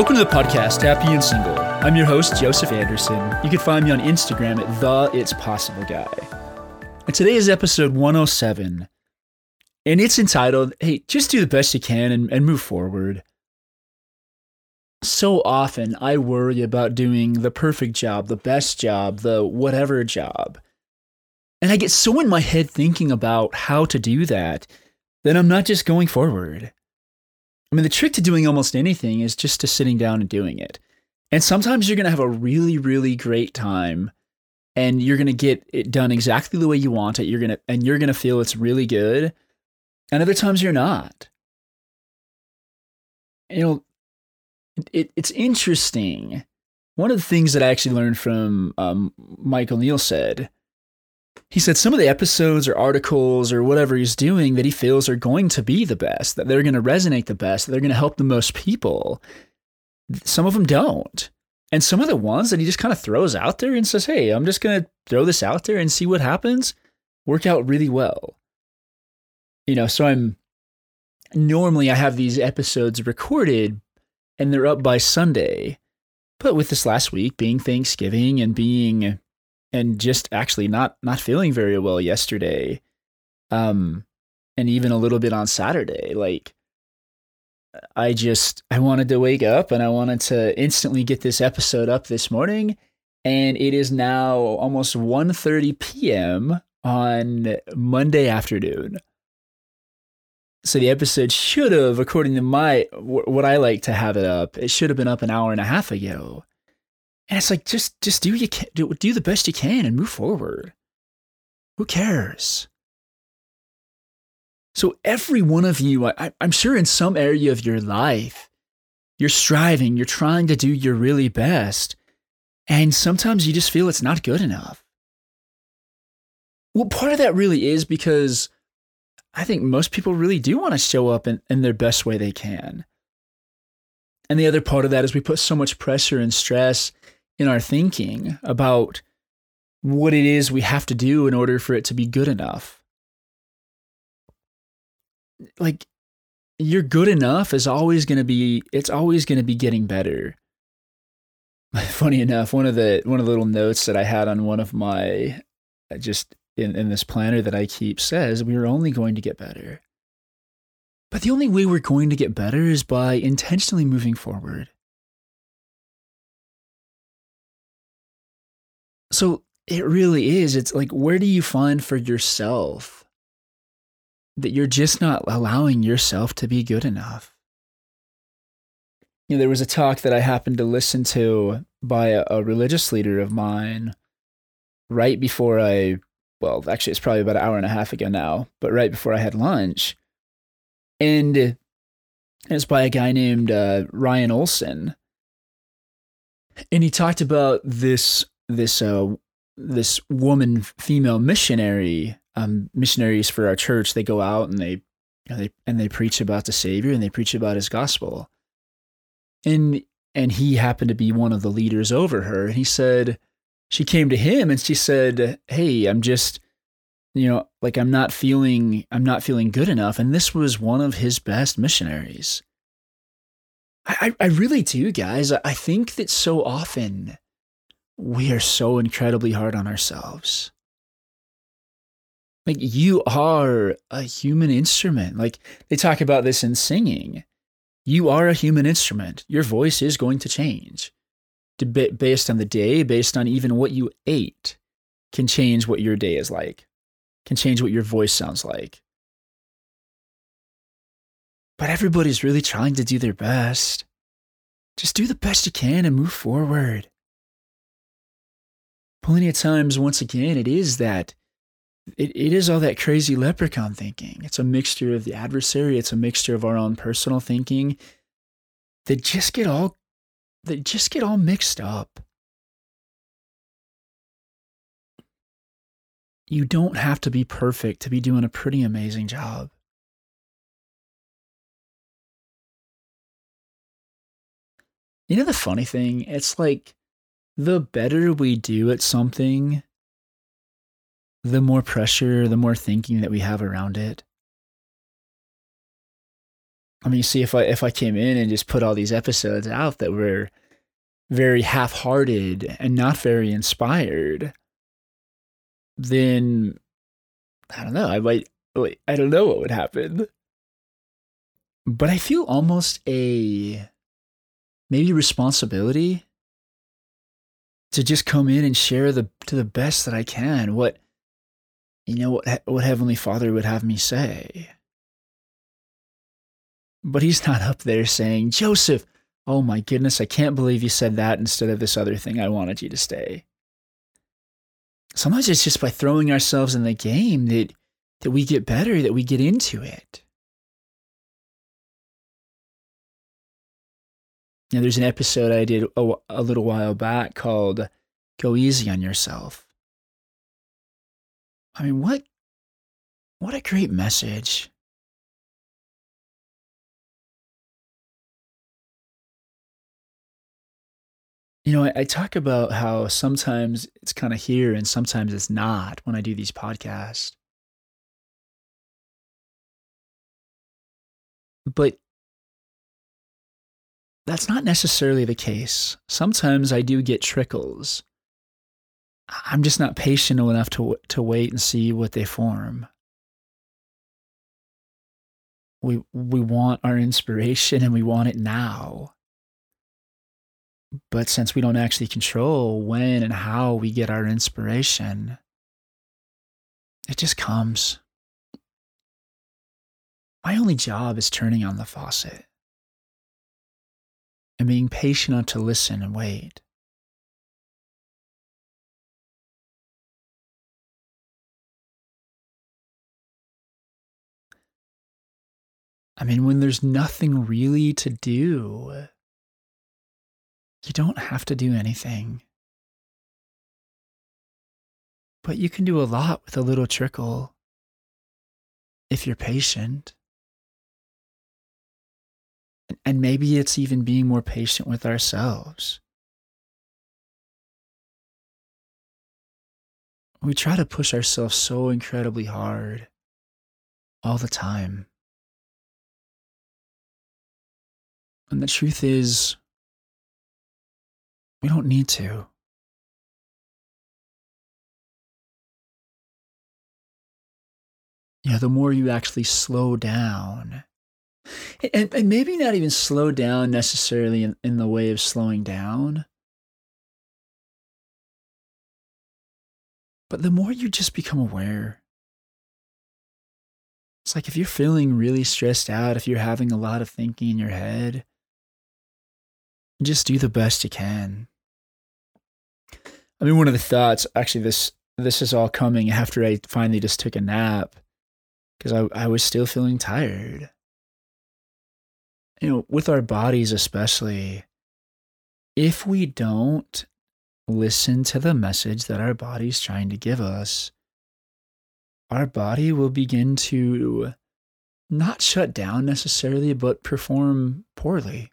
Welcome to the podcast, Happy and Single. I'm your host, Joseph Anderson. You can find me on Instagram at the It's Possible Guy. And today is episode 107, and it's entitled, Hey, just do the best you can and, and move forward. So often I worry about doing the perfect job, the best job, the whatever job. And I get so in my head thinking about how to do that that I'm not just going forward. I mean, the trick to doing almost anything is just to sitting down and doing it. And sometimes you're going to have a really, really great time and you're going to get it done exactly the way you want it. You're going to, and you're going to feel it's really good. And other times you're not. You know, it, it's interesting. One of the things that I actually learned from um, Michael Neill said he said some of the episodes or articles or whatever he's doing that he feels are going to be the best, that they're going to resonate the best, that they're going to help the most people. Some of them don't. And some of the ones that he just kind of throws out there and says, hey, I'm just going to throw this out there and see what happens, work out really well. You know, so I'm normally I have these episodes recorded and they're up by Sunday. But with this last week being Thanksgiving and being and just actually not not feeling very well yesterday um and even a little bit on saturday like i just i wanted to wake up and i wanted to instantly get this episode up this morning and it is now almost 1.30 p.m on monday afternoon. So the episode should have according to my what i like to have it up it should have been up an hour and a half ago and it's like just just do you can do, do the best you can and move forward. Who cares? So every one of you, I, I'm sure in some area of your life, you're striving, you're trying to do your really best, and sometimes you just feel it's not good enough. Well, part of that really is because I think most people really do want to show up in, in their best way they can. And the other part of that is we put so much pressure and stress in our thinking about what it is we have to do in order for it to be good enough. Like, you're good enough is always going to be, it's always going to be getting better. Funny enough, one of the one of the little notes that I had on one of my uh, just in, in this planner that I keep says we are only going to get better. But the only way we're going to get better is by intentionally moving forward. So it really is. It's like, where do you find for yourself that you're just not allowing yourself to be good enough? You know, there was a talk that I happened to listen to by a, a religious leader of mine right before I, well, actually, it's probably about an hour and a half ago now, but right before I had lunch. And it's by a guy named uh, Ryan Olson. And he talked about this this uh, this woman female missionary um, missionaries for our church they go out and they, they and they preach about the savior and they preach about his gospel. And and he happened to be one of the leaders over her. And he said she came to him and she said hey i'm just you know like i'm not feeling i'm not feeling good enough. And this was one of his best missionaries. I i really do guys. I think that so often we are so incredibly hard on ourselves. Like, you are a human instrument. Like, they talk about this in singing. You are a human instrument. Your voice is going to change based on the day, based on even what you ate, can change what your day is like, can change what your voice sounds like. But everybody's really trying to do their best. Just do the best you can and move forward plenty of times, once again, it is that it, it is all that crazy leprechaun thinking. It's a mixture of the adversary, it's a mixture of our own personal thinking that just get all that just get all mixed up. You don't have to be perfect to be doing a pretty amazing job. You know the funny thing? It's like the better we do at something, the more pressure, the more thinking that we have around it. I mean, see if I if I came in and just put all these episodes out that were very half-hearted and not very inspired, then I don't know. I might. I don't know what would happen. But I feel almost a maybe responsibility to just come in and share the to the best that I can what you know what what heavenly father would have me say. But he's not up there saying Joseph oh my goodness I can't believe you said that instead of this other thing I wanted you to stay sometimes it's just by throwing ourselves in the game that that we get better that we get into it Know, there's an episode I did a, a little while back called Go Easy on Yourself. I mean, what what a great message. You know, I, I, talk about how sometimes it's kind of here and sometimes it's not when I do these podcasts. But that's not necessarily the case. Sometimes I do get trickles. I'm just not patient enough to to wait and see what they form. We we want our inspiration and we want it now. But since we don't actually control when and how we get our inspiration, it just comes. My only job is turning on the faucet and being patient enough to listen and wait. I mean, when there's nothing really to do, you don't have to do anything. But you can do a lot with a little trickle if you're patient. And maybe it's even being more patient with ourselves. We try to push ourselves so incredibly hard all the time. And the truth is, we don't need to. Yeah, the more you actually slow down and, and maybe not even slow down necessarily in, in the way of slowing down. But the more you just become aware, it's like if you're feeling really stressed out, if you're having a lot of thinking in your head, just do the best you can. I mean, one of the thoughts, actually, this this is all coming after I finally just took a nap because I, I was still feeling tired you know, with our bodies, especially, if we don't listen to the message that our body's trying to give us, our body will begin to not shut down necessarily, but perform poorly.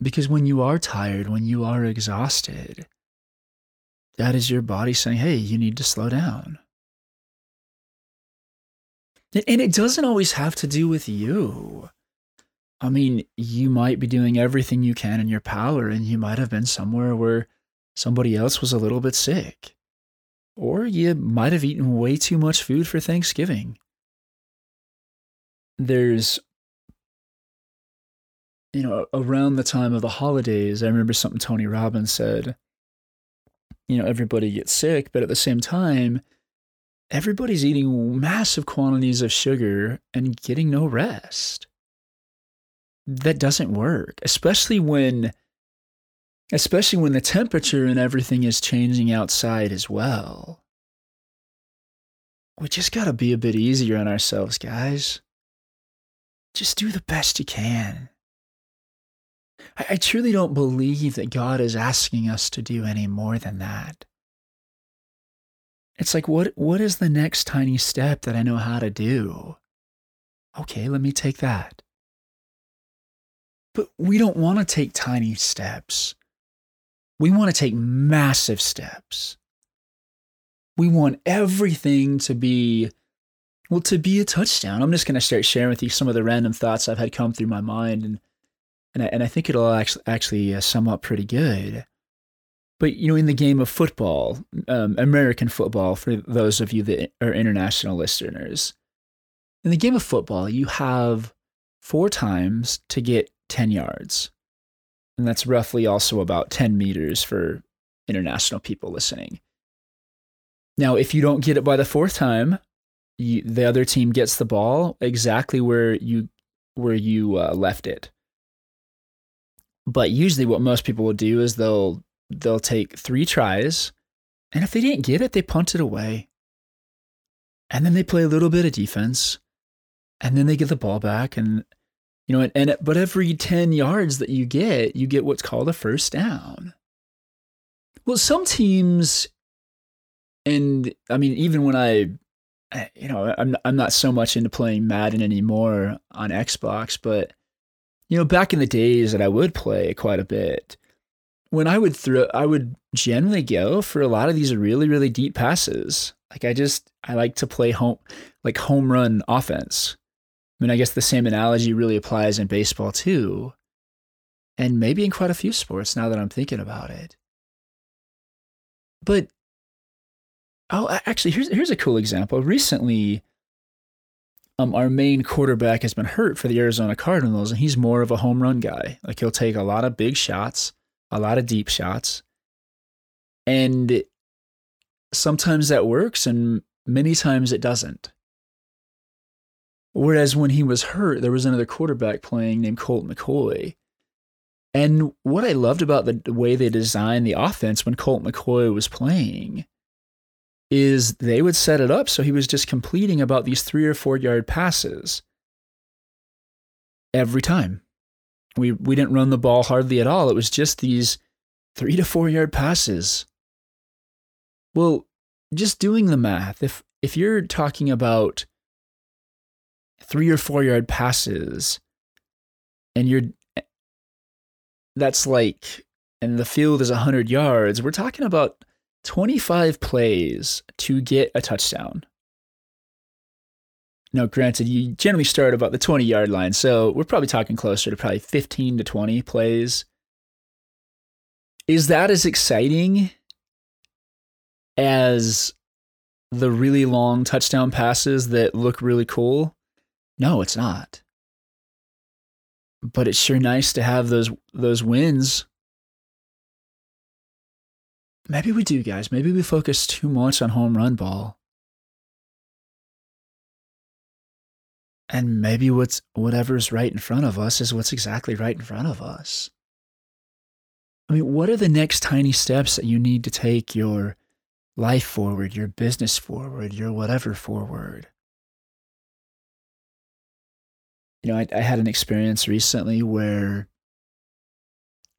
Because when you are tired, when you are exhausted, that is your body saying, hey, you need to slow down. And it doesn't always have to do with you. I mean, you might be doing everything you can in your power, and you might have been somewhere where somebody else was a little bit sick. Or you might have eaten way too much food for Thanksgiving. There's, you know, around the time of the holidays, I remember something Tony Robbins said. You know, everybody gets sick, but at the same time, everybody's eating massive quantities of sugar and getting no rest. That doesn't work, especially when especially when the temperature and everything is changing outside as well. We just got to be a bit easier on ourselves, guys. Just do the best you can. I, I truly don't believe that God is asking us to do any more than that. It's like, what, what is the next tiny step that I know how to do? Okay, let me take that. But we don't want to take tiny steps. We want to take massive steps. We want everything to be Well, to be a touchdown, I'm just going to start sharing with you some of the random thoughts I've had come through my mind, and and I, and I think it'll actually actually uh, sum up pretty good. But you know, in the game of football, um, American football, for those of you that are international listeners, in the game of football, you have four times to get ten yards, and that's roughly also about ten meters for international people listening. Now, if you don't get it by the fourth time, you, the other team gets the ball exactly where you where you uh, left it. But usually, what most people will do is they'll they'll take three tries, and if they didn't get it, they punt it away, and then they play a little bit of defense, and then they get the ball back, and you know, and, and but every ten yards that you get, you get what's called a first down. Well, some teams, and I mean, even when I you know, I'm I'm not so much into playing Madden anymore on Xbox, but you know, back in the days that I would play quite a bit, when I would throw, I would generally go for a lot of these really really deep passes. Like I just I like to play home like home run offense. I mean, I guess the same analogy really applies in baseball too, and maybe in quite a few sports now that I'm thinking about it. But Oh, actually, here's here's a cool example. Recently, um, our main quarterback has been hurt for the Arizona Cardinals, and he's more of a home run guy. Like he'll take a lot of big shots, a lot of deep shots, and sometimes that works, and many times it doesn't. Whereas when he was hurt, there was another quarterback playing named Colt McCoy. And what I loved about the way they designed the offense when Colt McCoy was playing is they would set it up so he was just completing about these three or four yard passes every time. We we didn't run the ball hardly at all. It was just these three to four yard passes. Well, just doing the math, if if you're talking about three or four yard passes and you're that's like and the field is 100 yards, we're talking about 25 plays to get a touchdown. Now, granted, you generally start about the 20 yard line, so we're probably talking closer to probably 15 to 20 plays. Is that as exciting as the really long touchdown passes that look really cool? No, it's not. But it's sure nice to have those those wins Maybe we do, guys. Maybe we focus too much on home run ball. And maybe what's whatever's right in front of us is what's exactly right in front of us. I mean, what are the next tiny steps that you need to take your life forward, your business forward, your whatever forward? You know, I, I had an experience recently where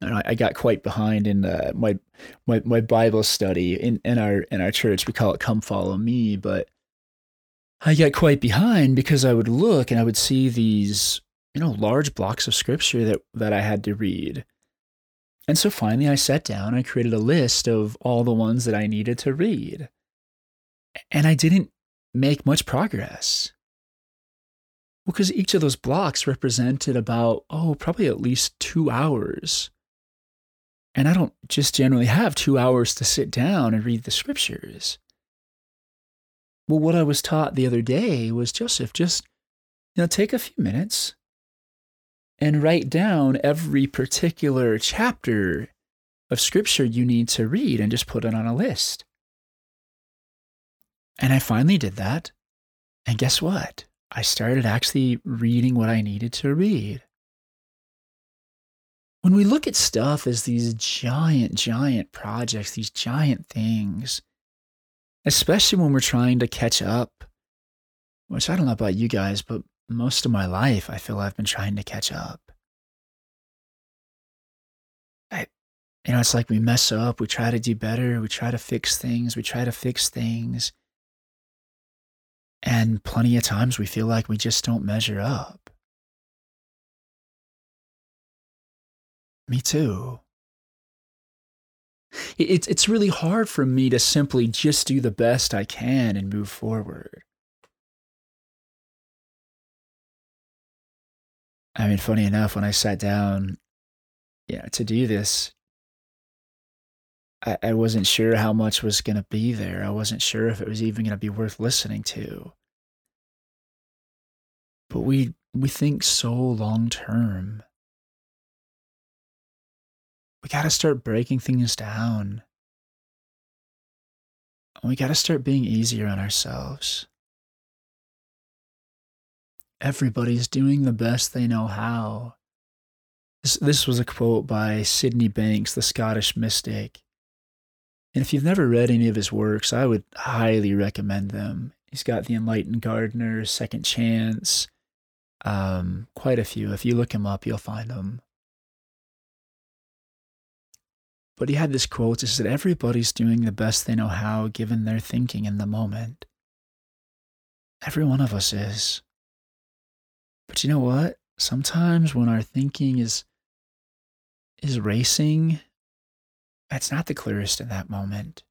I got quite behind in uh, my, my my Bible study in, in our in our church. We call it "Come Follow Me," but I got quite behind because I would look and I would see these you know large blocks of scripture that that I had to read, and so finally I sat down and I created a list of all the ones that I needed to read, and I didn't make much progress. Well, because each of those blocks represented about, oh, probably at least two hours and I don't just generally have two hours to sit down and read the scriptures. Well, what I was taught the other day was Joseph, just you know, take a few minutes and write down every particular chapter of scripture you need to read and just put it on a list. And I finally did that. And guess what? I started actually reading what I needed to read when we look at stuff as these giant, giant projects, these giant things, especially when we're trying to catch up, which I don't know about you guys, but most of my life, I feel I've been trying to catch up. I, you know, it's like we mess up, we try to do better, we try to fix things, we try to fix things. And plenty of times we feel like we just don't measure up. Me too. It's it's really hard for me to simply just do the best I can and move forward. I mean, funny enough, when I sat down, yeah, to do this, I, I wasn't sure how much was going to be there. I wasn't sure if it was even going to be worth listening to. But we we think so long term. We got to start breaking things down. We got to start being easier on ourselves. Everybody's doing the best they know how. This, this was a quote by Sydney Banks, the Scottish mystic. And if you've never read any of his works, I would highly recommend them. He's got The Enlightened Gardener, Second Chance, um, quite a few. If you look him up, you'll find them. But he had this quote is that said, Everybody's doing the best they know how given their thinking in the moment. Every one of us is. But you know what? Sometimes when our thinking is is racing, it's not the clearest in that moment.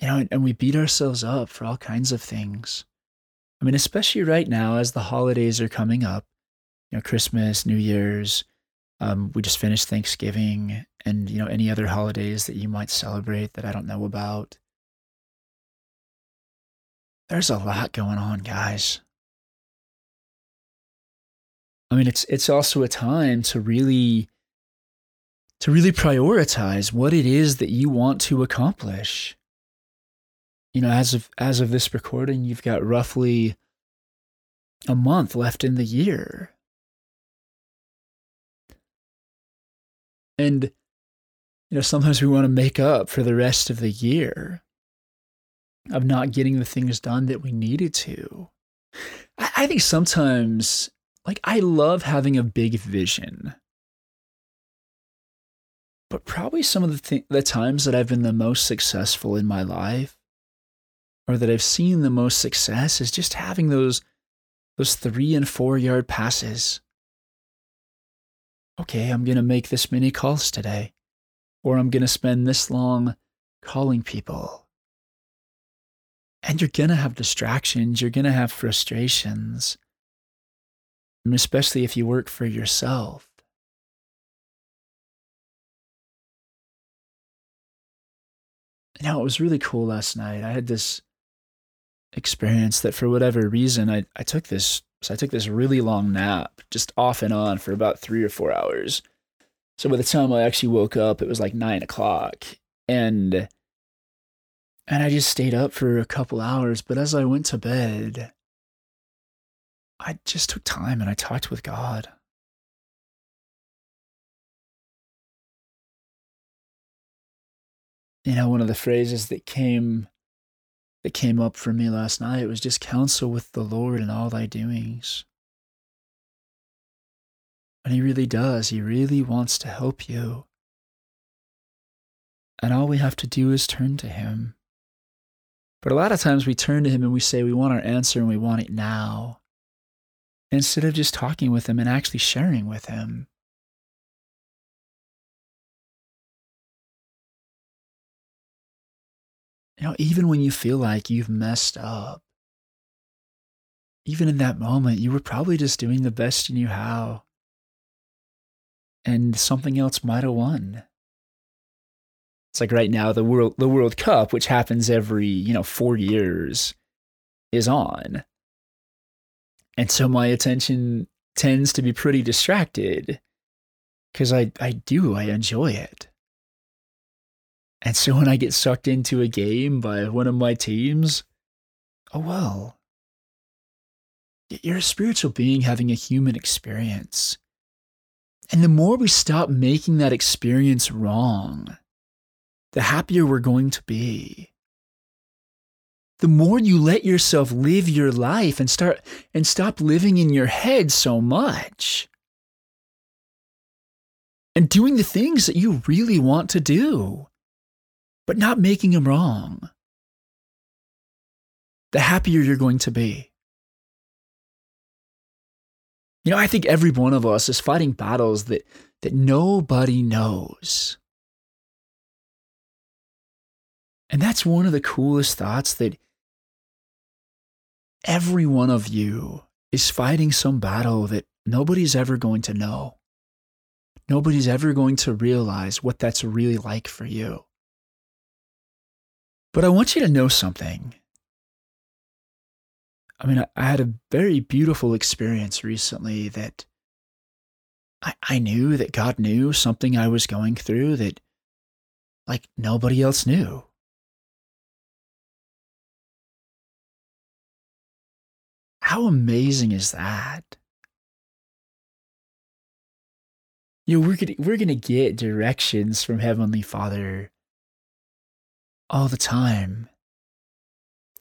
You know, and we beat ourselves up for all kinds of things. I mean, especially right now as the holidays are coming up, you know, Christmas, New Year's, um, we just finished Thanksgiving and, you know, any other holidays that you might celebrate that I don't know about. There's a lot going on, guys. I mean, it's it's also a time to really to really prioritize what it is that you want to accomplish. You know, as of as of this recording, you've got roughly a month left in the year. And you know, sometimes we want to make up for the rest of the year of not getting the things done that we needed to. I, I think sometimes, like, I love having a big vision. But probably some of the, th- the times that I've been the most successful in my life or that I've seen the most success is just having those those three and four yard passes. Okay, I'm going to make this many calls today, or I'm going to spend this long calling people and you're going to have distractions, you're going to have frustrations, and especially if you work for yourself. You know, it was really cool last night. I had this experience that for whatever reason, I, I took this, so I took this really long nap, just off and on for about three or four hours. So by the time I actually woke up, it was like nine o'clock. And and I just stayed up for a couple hours. But as I went to bed, I just took time and I talked with God. You know, one of the phrases that came that came up for me last night was just counsel with the Lord in all thy doings. And he really does. He really wants to help you. And all we have to do is turn to him. But a lot of times we turn to him and we say we want our answer and we want it now. Instead of just talking with him and actually sharing with him. You know, even when you feel like you've messed up, even in that moment, you were probably just doing the best you knew how. And something else might have won. It's like right now the world the World Cup, which happens every, you know, 4 years is on. And so my attention tends to be pretty distracted cuz I I do I enjoy it. And so when I get sucked into a game by one of my teams, oh well. You're a spiritual being having a human experience. And the more we stop making that experience wrong, the happier we're going to be. The more you let yourself live your life and start and stop living in your head so much. And doing the things that you really want to do, but not making them wrong. The happier you're going to be. You know, I think every one of us is fighting battles that, that nobody knows. And that's one of the coolest thoughts that every one of you is fighting some battle that nobody's ever going to know. Nobody's ever going to realize what that's really like for you. But I want you to know something. I mean, I, I had a very beautiful experience recently that I, I knew that God knew something I was going through that like nobody else knew. How amazing is that? You know, we're gonna we're gonna get directions from Heavenly Father all the time.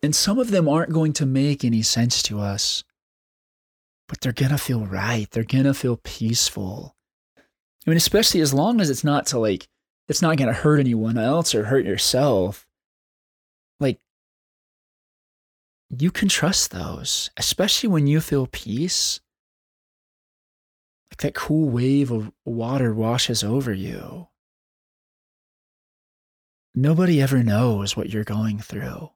And some of them aren't going to make any sense to us, but they're gonna feel right. They're gonna feel peaceful. I mean, especially as long as it's not to like it's not gonna hurt anyone else or hurt yourself. Like you can trust those, especially when you feel peace. Like that cool wave of water washes over you. Nobody ever knows what you're going through.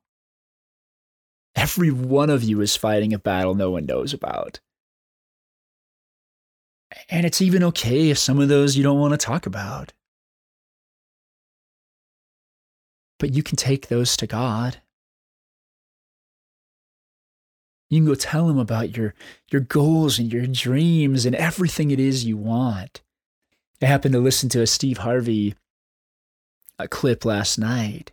Every one of you is fighting a battle no one knows about. And it's even okay if some of those you don't want to talk about. But you can take those to God. You can go tell him about your, your goals and your dreams and everything it is you want. I happened to listen to a Steve Harvey a clip last night.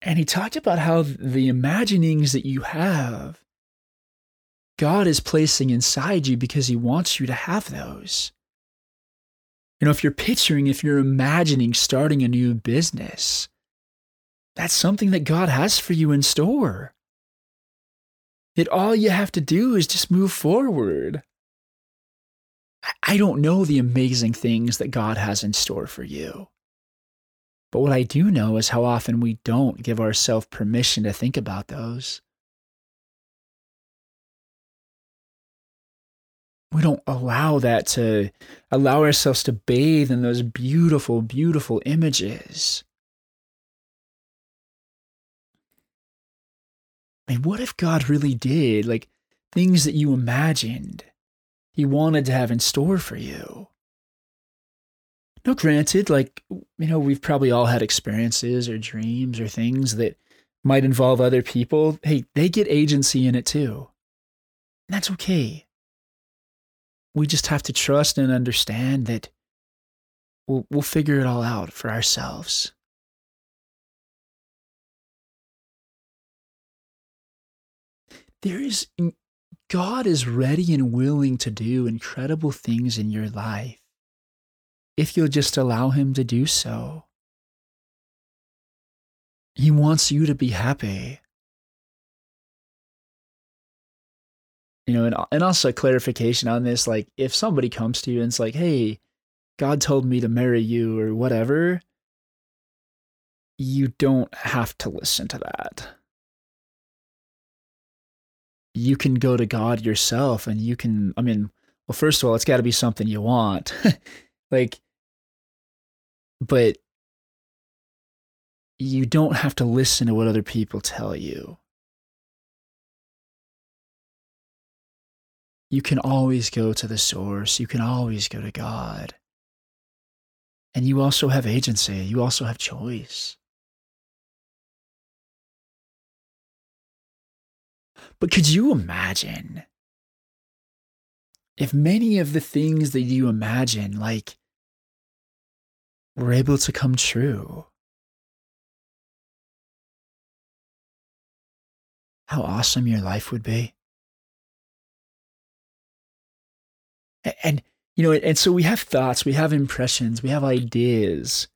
And he talked about how the imaginings that you have, God is placing inside you because he wants you to have those. You know, if you're picturing, if you're imagining starting a new business, that's something that God has for you in store that all you have to do is just move forward. I don't know the amazing things that God has in store for you. But what I do know is how often we don't give ourselves permission to think about those. We don't allow that to allow ourselves to bathe in those beautiful, beautiful images. I mean, what if God really did like things that you imagined He wanted to have in store for you? No, granted, like, you know, we've probably all had experiences or dreams or things that might involve other people. Hey, they get agency in it too. And that's okay. We just have to trust and understand that we'll, we'll figure it all out for ourselves. there is God is ready and willing to do incredible things in your life if you'll just allow Him to do so. He wants you to be happy. You know, and, and also clarification on this like, if somebody comes to you and it's like, hey, God told me to marry you or whatever, you don't have to listen to that you can go to God yourself and you can, I mean, well, first of all, it's got to be something you want. like, but you don't have to listen to what other people tell you. You can always go to the source. You can always go to God. And you also have agency. You also have choice. But could you imagine if many of the things that you imagine, like, were able to come true? How awesome your life would be. And, you know, and so we have thoughts, we have impressions, we have ideas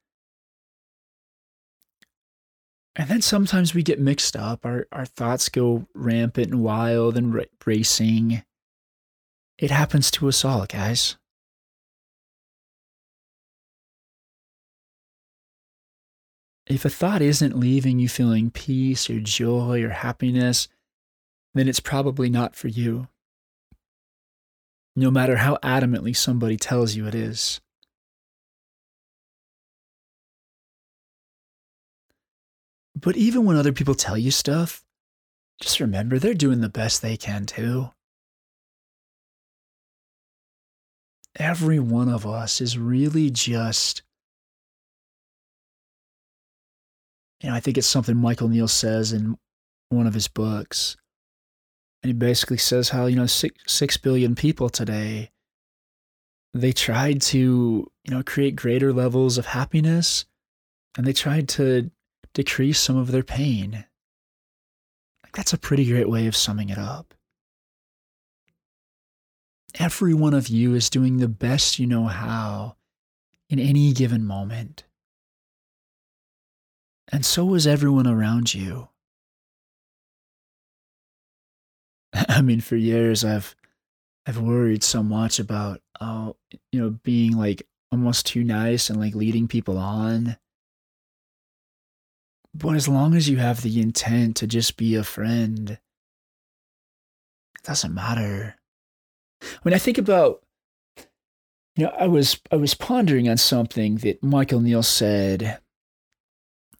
and then sometimes we get mixed up. Our, our thoughts go rampant and wild and racing. It happens to us all, guys. If a thought isn't leaving you feeling peace or joy or happiness, then it's probably not for you. No matter how adamantly somebody tells you it is. But even when other people tell you stuff, just remember they're doing the best they can too. Every one of us is really just, you know, I think it's something Michael Neill says in one of his books. And he basically says how, you know, six, six billion people today, they tried to, you know, create greater levels of happiness and they tried to decrease some of their pain. Like, That's a pretty great way of summing it up. Every one of you is doing the best you know how in any given moment. And so is everyone around you. I mean, for years I've I've worried so much about oh, you know, being like almost too nice and like leading people on. But as long as you have the intent to just be a friend, it doesn't matter. When I think about, you know, I was I was pondering on something that Michael Neill said.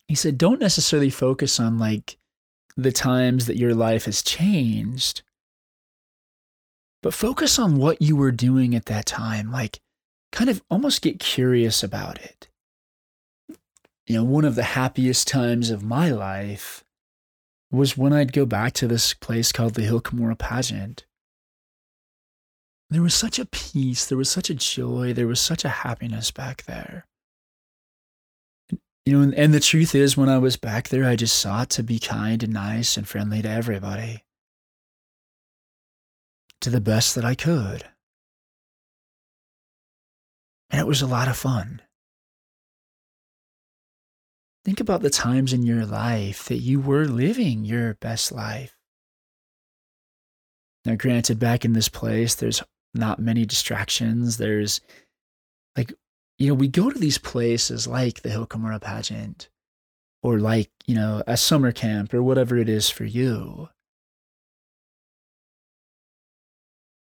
He said, "Don't necessarily focus on like the times that your life has changed, but focus on what you were doing at that time. Like, kind of almost get curious about it." you know, one of the happiest times of my life was when I'd go back to this place called the Hill Cumorah pageant. There was such a peace, there was such a joy, there was such a happiness back there. You know, and, and the truth is, when I was back there, I just sought to be kind and nice and friendly to everybody to the best that I could. And it was a lot of fun. Think about the times in your life that you were living your best life. Now, granted, back in this place, there's not many distractions. There's like, you know, we go to these places like the Hill pageant or like, you know, a summer camp or whatever it is for you.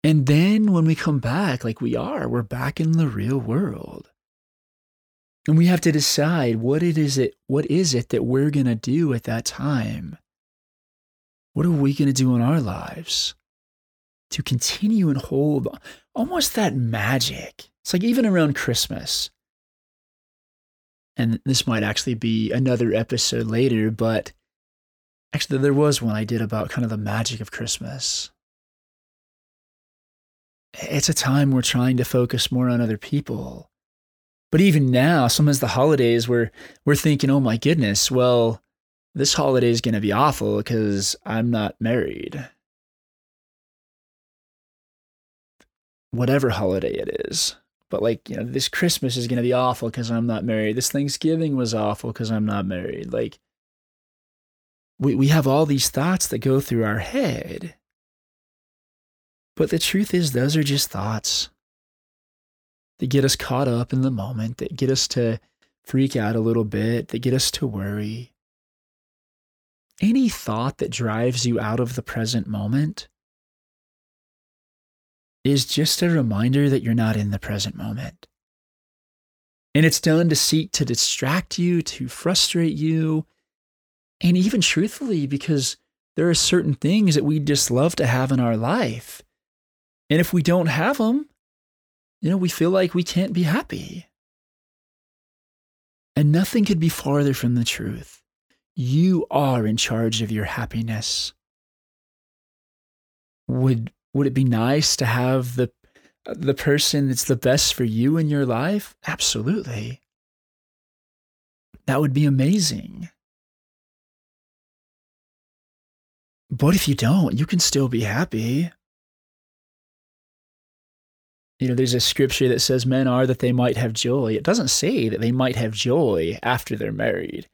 And then when we come back, like we are, we're back in the real world. And we have to decide what it is it what is it that we're going to do at that time? What are we going to do in our lives to continue and hold almost that magic? It's like even around Christmas. And this might actually be another episode later, but actually there was one I did about kind of the magic of Christmas. It's a time we're trying to focus more on other people but even now, sometimes the holidays we're we're thinking, oh my goodness, well, this holiday is going to be awful because I'm not married. Whatever holiday it is. But like, you know, this Christmas is going to be awful because I'm not married. This Thanksgiving was awful because I'm not married. Like, we, we have all these thoughts that go through our head. But the truth is, those are just thoughts that get us caught up in the moment, that get us to freak out a little bit, that get us to worry. Any thought that drives you out of the present moment is just a reminder that you're not in the present moment. And it's done to seek to distract you, to frustrate you, and even truthfully, because there are certain things that we just love to have in our life. And if we don't have them, you know, we feel like we can't be happy. And nothing could be farther from the truth. You are in charge of your happiness. Would would it be nice to have the the person that's the best for you in your life? Absolutely. That would be amazing. But if you don't, you can still be happy you know, there's a scripture that says men are that they might have joy. It doesn't say that they might have joy after they're married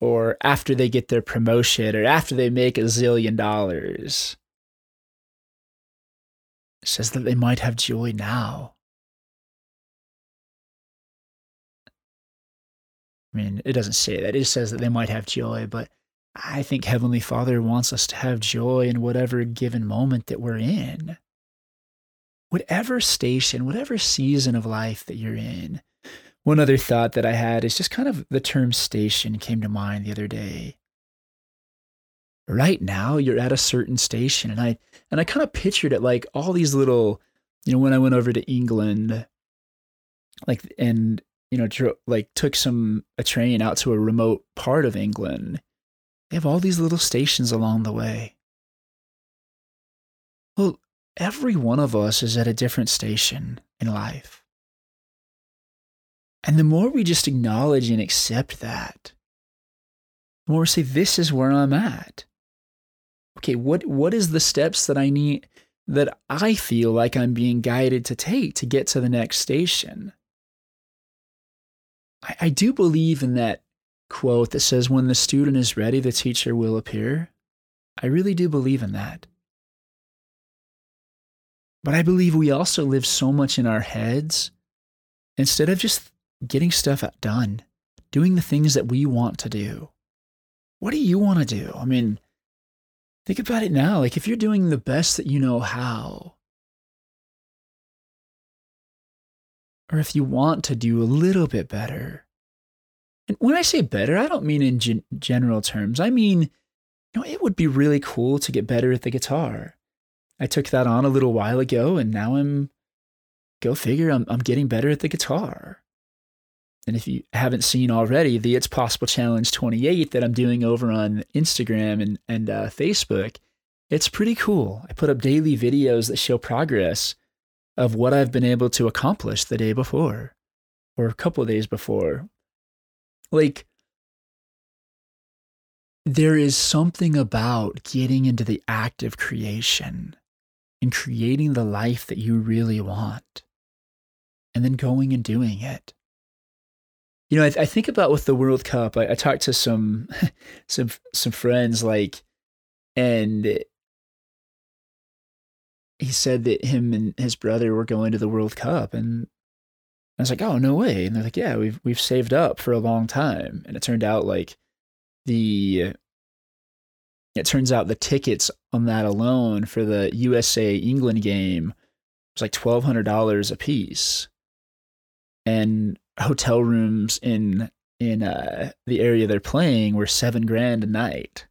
or after they get their promotion or after they make a zillion dollars. Says that they might have joy now. I mean, it doesn't say that. It says that they might have joy, but I think Heavenly Father wants us to have joy in whatever given moment that we're in whatever station, whatever season of life that you're in. One other thought that I had is just kind of the term station came to mind the other day. Right now you're at a certain station. And I and I kind of pictured it like all these little, you know, when I went over to England, like and you know, like took some a train out to a remote part of England. They have all these little stations along the way. Well, every one of us is at a different station in life. And the more we just acknowledge and accept that, the more we say, This is where I'm at. Okay, what, what is the steps that I need that I feel like I'm being guided to take to get to the next station? I, I do believe in that quote that says, When the student is ready, the teacher will appear. I really do believe in that. But I believe we also live so much in our heads instead of just getting stuff done, doing the things that we want to do. What do you want to do? I mean, think about it now. Like, if you're doing the best that you know how, or if you want to do a little bit better, and when I say better, I don't mean in gen- general terms. I mean, you know, it would be really cool to get better at the guitar. I took that on a little while ago, and now I'm, go figure, I'm, I'm getting better at the guitar. And if you haven't seen already, the It's Possible Challenge 28 that I'm doing over on Instagram and, and uh, Facebook, it's pretty cool. I put up daily videos that show progress of what I've been able to accomplish the day before or a couple days before. Like, there is something about getting into the act of creation and creating the life that you really want and then going and doing it you know, I, I, think about with the World Cup. I, I talked to some some some friends, like, and he said that him and his brother were going to the World Cup, and I was like, "Oh, no way!" And they're like, "Yeah, we've we've saved up for a long time." And it turned out like the it turns out the tickets on that alone for the USA England game was like twelve hundred dollars a piece, and hotel rooms in in uh, the area they're playing were seven grand a night.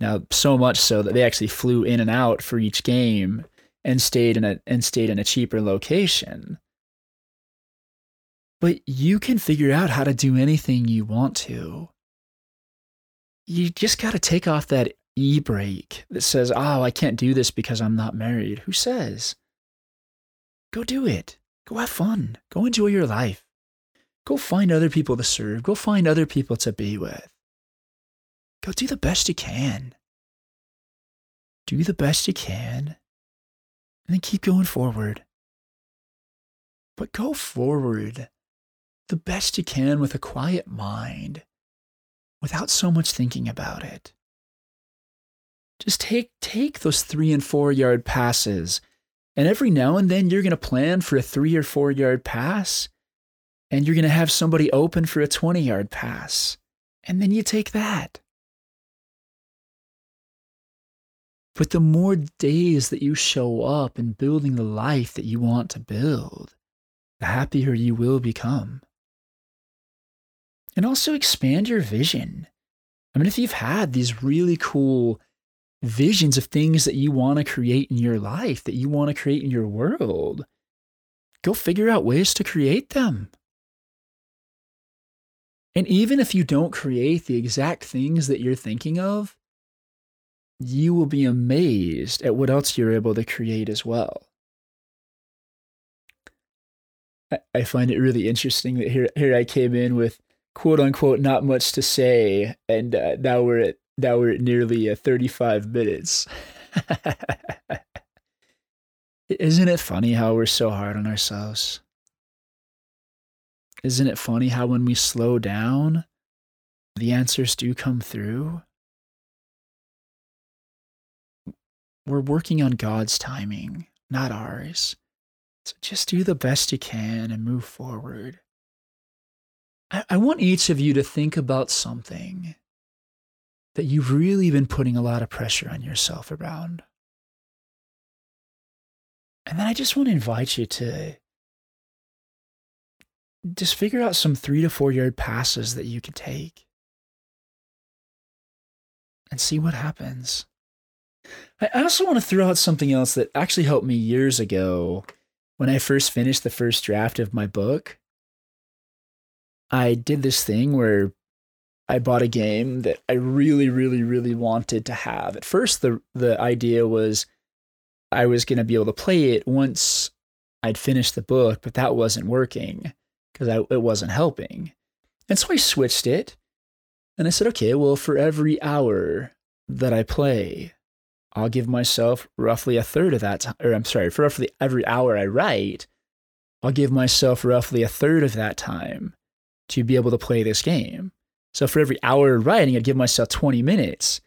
Now, so much so that they actually flew in and out for each game and stayed in a and stayed in a cheaper location. But you can figure out how to do anything you want to. You just got to take off that e brake that says, "Oh, I can't do this because I'm not married." Who says? Go do it. Go have fun. Go enjoy your life. Go find other people to serve. Go find other people to be with. Go do the best you can. Do the best you can. And then keep going forward. But go forward the best you can with a quiet mind without so much thinking about it. Just take, take those three and four yard passes. And every now and then you're going to plan for a three or four yard pass and you're going to have somebody open for a 20 yard pass. And then you take that. But the more days that you show up in building the life that you want to build, the happier you will become. And also expand your vision. I mean, if you've had these really cool visions of things that you want to create in your life, that you want to create in your world, go figure out ways to create them. And even if you don't create the exact things that you're thinking of, you will be amazed at what else you're able to create as well. I find it really interesting that here, here I came in with quote unquote not much to say, and uh, now we're at now we're at nearly uh, 35 minutes. Isn't it funny how we're so hard on ourselves? Isn't it funny how when we slow down, the answers do come through? We're working on God's timing, not ours. So just do the best you can and move forward. I, I want each of you to think about something that you've really been putting a lot of pressure on yourself around. And then I just want to invite you to just figure out some three to four yard passes that you can take. and see what happens. I also want to throw out something else that actually helped me years ago when I first finished the first draft of my book. I did this thing where I bought a game that I really, really, really wanted to have. At first, the the idea was I was going to be able to play it once I'd finished the book, but that wasn't working because it wasn't helping. And so I switched it, and I said, okay, well, for every hour that I play, I'll give myself roughly a third of that time, or I'm sorry, for roughly every hour I write, I'll give myself roughly a third of that time to be able to play this game. So for every hour of writing, I'd give myself 20 minutes.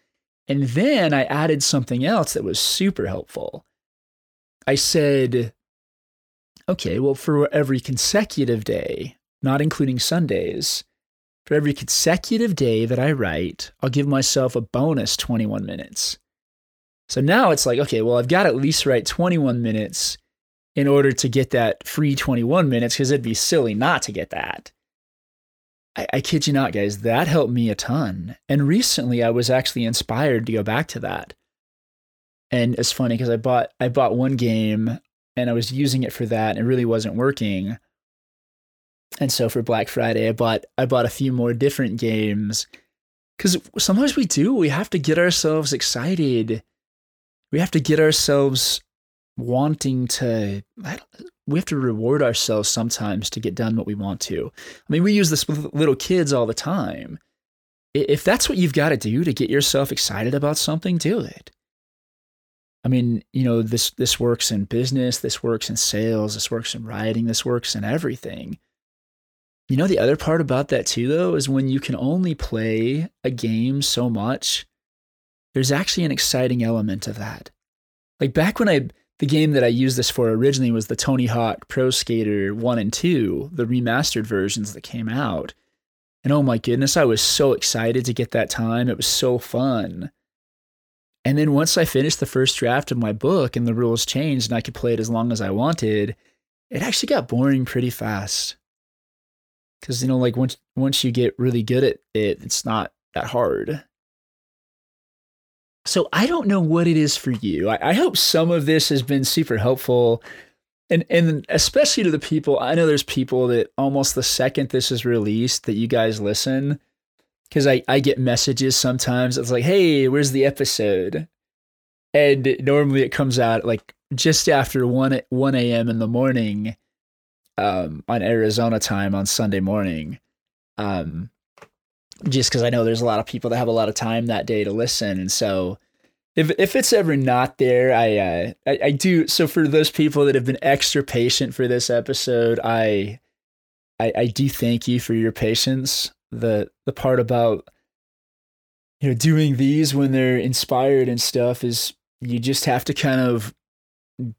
And then I added something else that was super helpful. I said, okay, well, for every consecutive day, not including Sundays, for every consecutive day that I write, I'll give myself a bonus 21 minutes. So now it's like, okay, well, I've got to at least write 21 minutes in order to get that free 21 minutes because it'd be silly not to get that. I, I kid you not, guys, that helped me a ton. And recently I was actually inspired to go back to that. And it's funny because I bought I bought one game and I was using it for that and it really wasn't working. And so for Black Friday, I bought I bought a few more different games because sometimes we do. We have to get ourselves excited. We have to get ourselves wanting to. we have to reward ourselves sometimes to get done what we want to. I mean, we use this with little kids all the time. If that's what you've got to do to get yourself excited about something, do it. I mean, you know, this this works in business, this works in sales, this works in writing, this works in everything. You know, the other part about that too, though, is when you can only play a game so much, there's actually an exciting element of that. Like back when I, the game that I used this for originally was the Tony Hawk Pro Skater 1 and 2, the remastered versions that came out. And oh my goodness, I was so excited to get that time. It was so fun. And then once I finished the first draft of my book and the rules changed and I could play it as long as I wanted, it actually got boring pretty fast. Cause you know, like once once you get really good at it, it's not that hard. So I don't know what it is for you. I, I hope some of this has been super helpful. And and especially to the people, I know there's people that almost the second this is released that you guys listen because I, I get messages sometimes. It's like, hey, where's the episode? And normally it comes out like just after 1, 1 a.m. in the morning um, on Arizona time on Sunday morning. Um, just because I know there's a lot of people that have a lot of time that day to listen. And so if if it's ever not there, I, uh, I, I do. So for those people that have been extra patient for this episode, I I, I do thank you for your patience the the part about you know doing these when they're inspired and stuff is you just have to kind of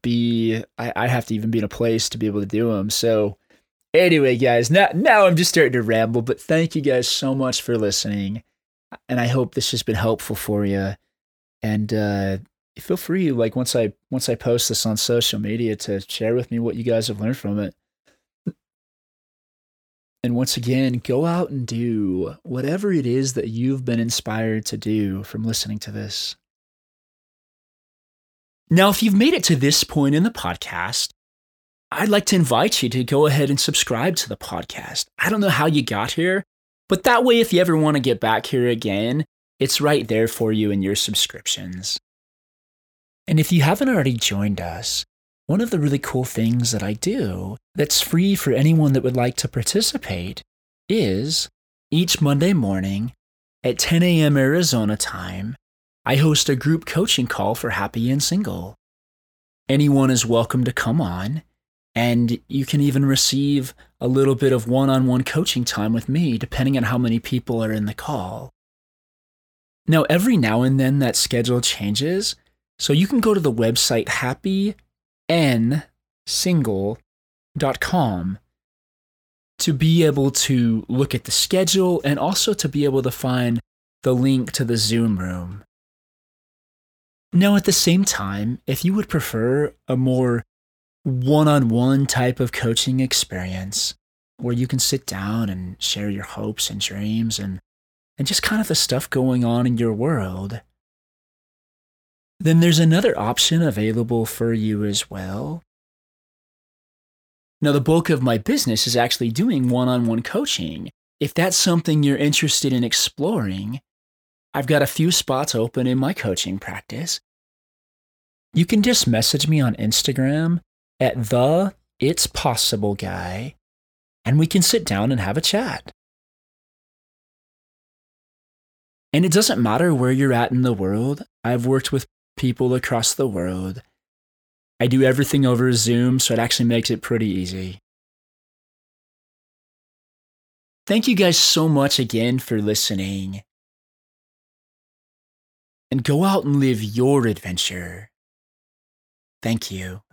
be I, I have to even be in a place to be able to do them so anyway guys now now i'm just starting to ramble but thank you guys so much for listening and i hope this has been helpful for you and uh feel free like once i once i post this on social media to share with me what you guys have learned from it and once again, go out and do whatever it is that you've been inspired to do from listening to this. Now, if you've made it to this point in the podcast, I'd like to invite you to go ahead and subscribe to the podcast. I don't know how you got here, but that way, if you ever want to get back here again, it's right there for you in your subscriptions. And if you haven't already joined us, one of the really cool things that I do that's free for anyone that would like to participate is each Monday morning at 10 a.m. Arizona time, I host a group coaching call for Happy and Single. Anyone is welcome to come on, and you can even receive a little bit of one on one coaching time with me, depending on how many people are in the call. Now, every now and then that schedule changes, so you can go to the website happy nsingle.com to be able to look at the schedule and also to be able to find the link to the Zoom room. Now, at the same time, if you would prefer a more one on one type of coaching experience where you can sit down and share your hopes and dreams and and just kind of the stuff going on in your world, then there's another option available for you as well. Now, the bulk of my business is actually doing one on one coaching. If that's something you're interested in exploring, I've got a few spots open in my coaching practice. You can just message me on Instagram at the It's Possible Guy, and we can sit down and have a chat. And it doesn't matter where you're at in the world. I've worked with people across the world. I do everything over Zoom, so it actually makes it pretty easy. Thank you guys so much again for listening. And go out and live your adventure. Thank you.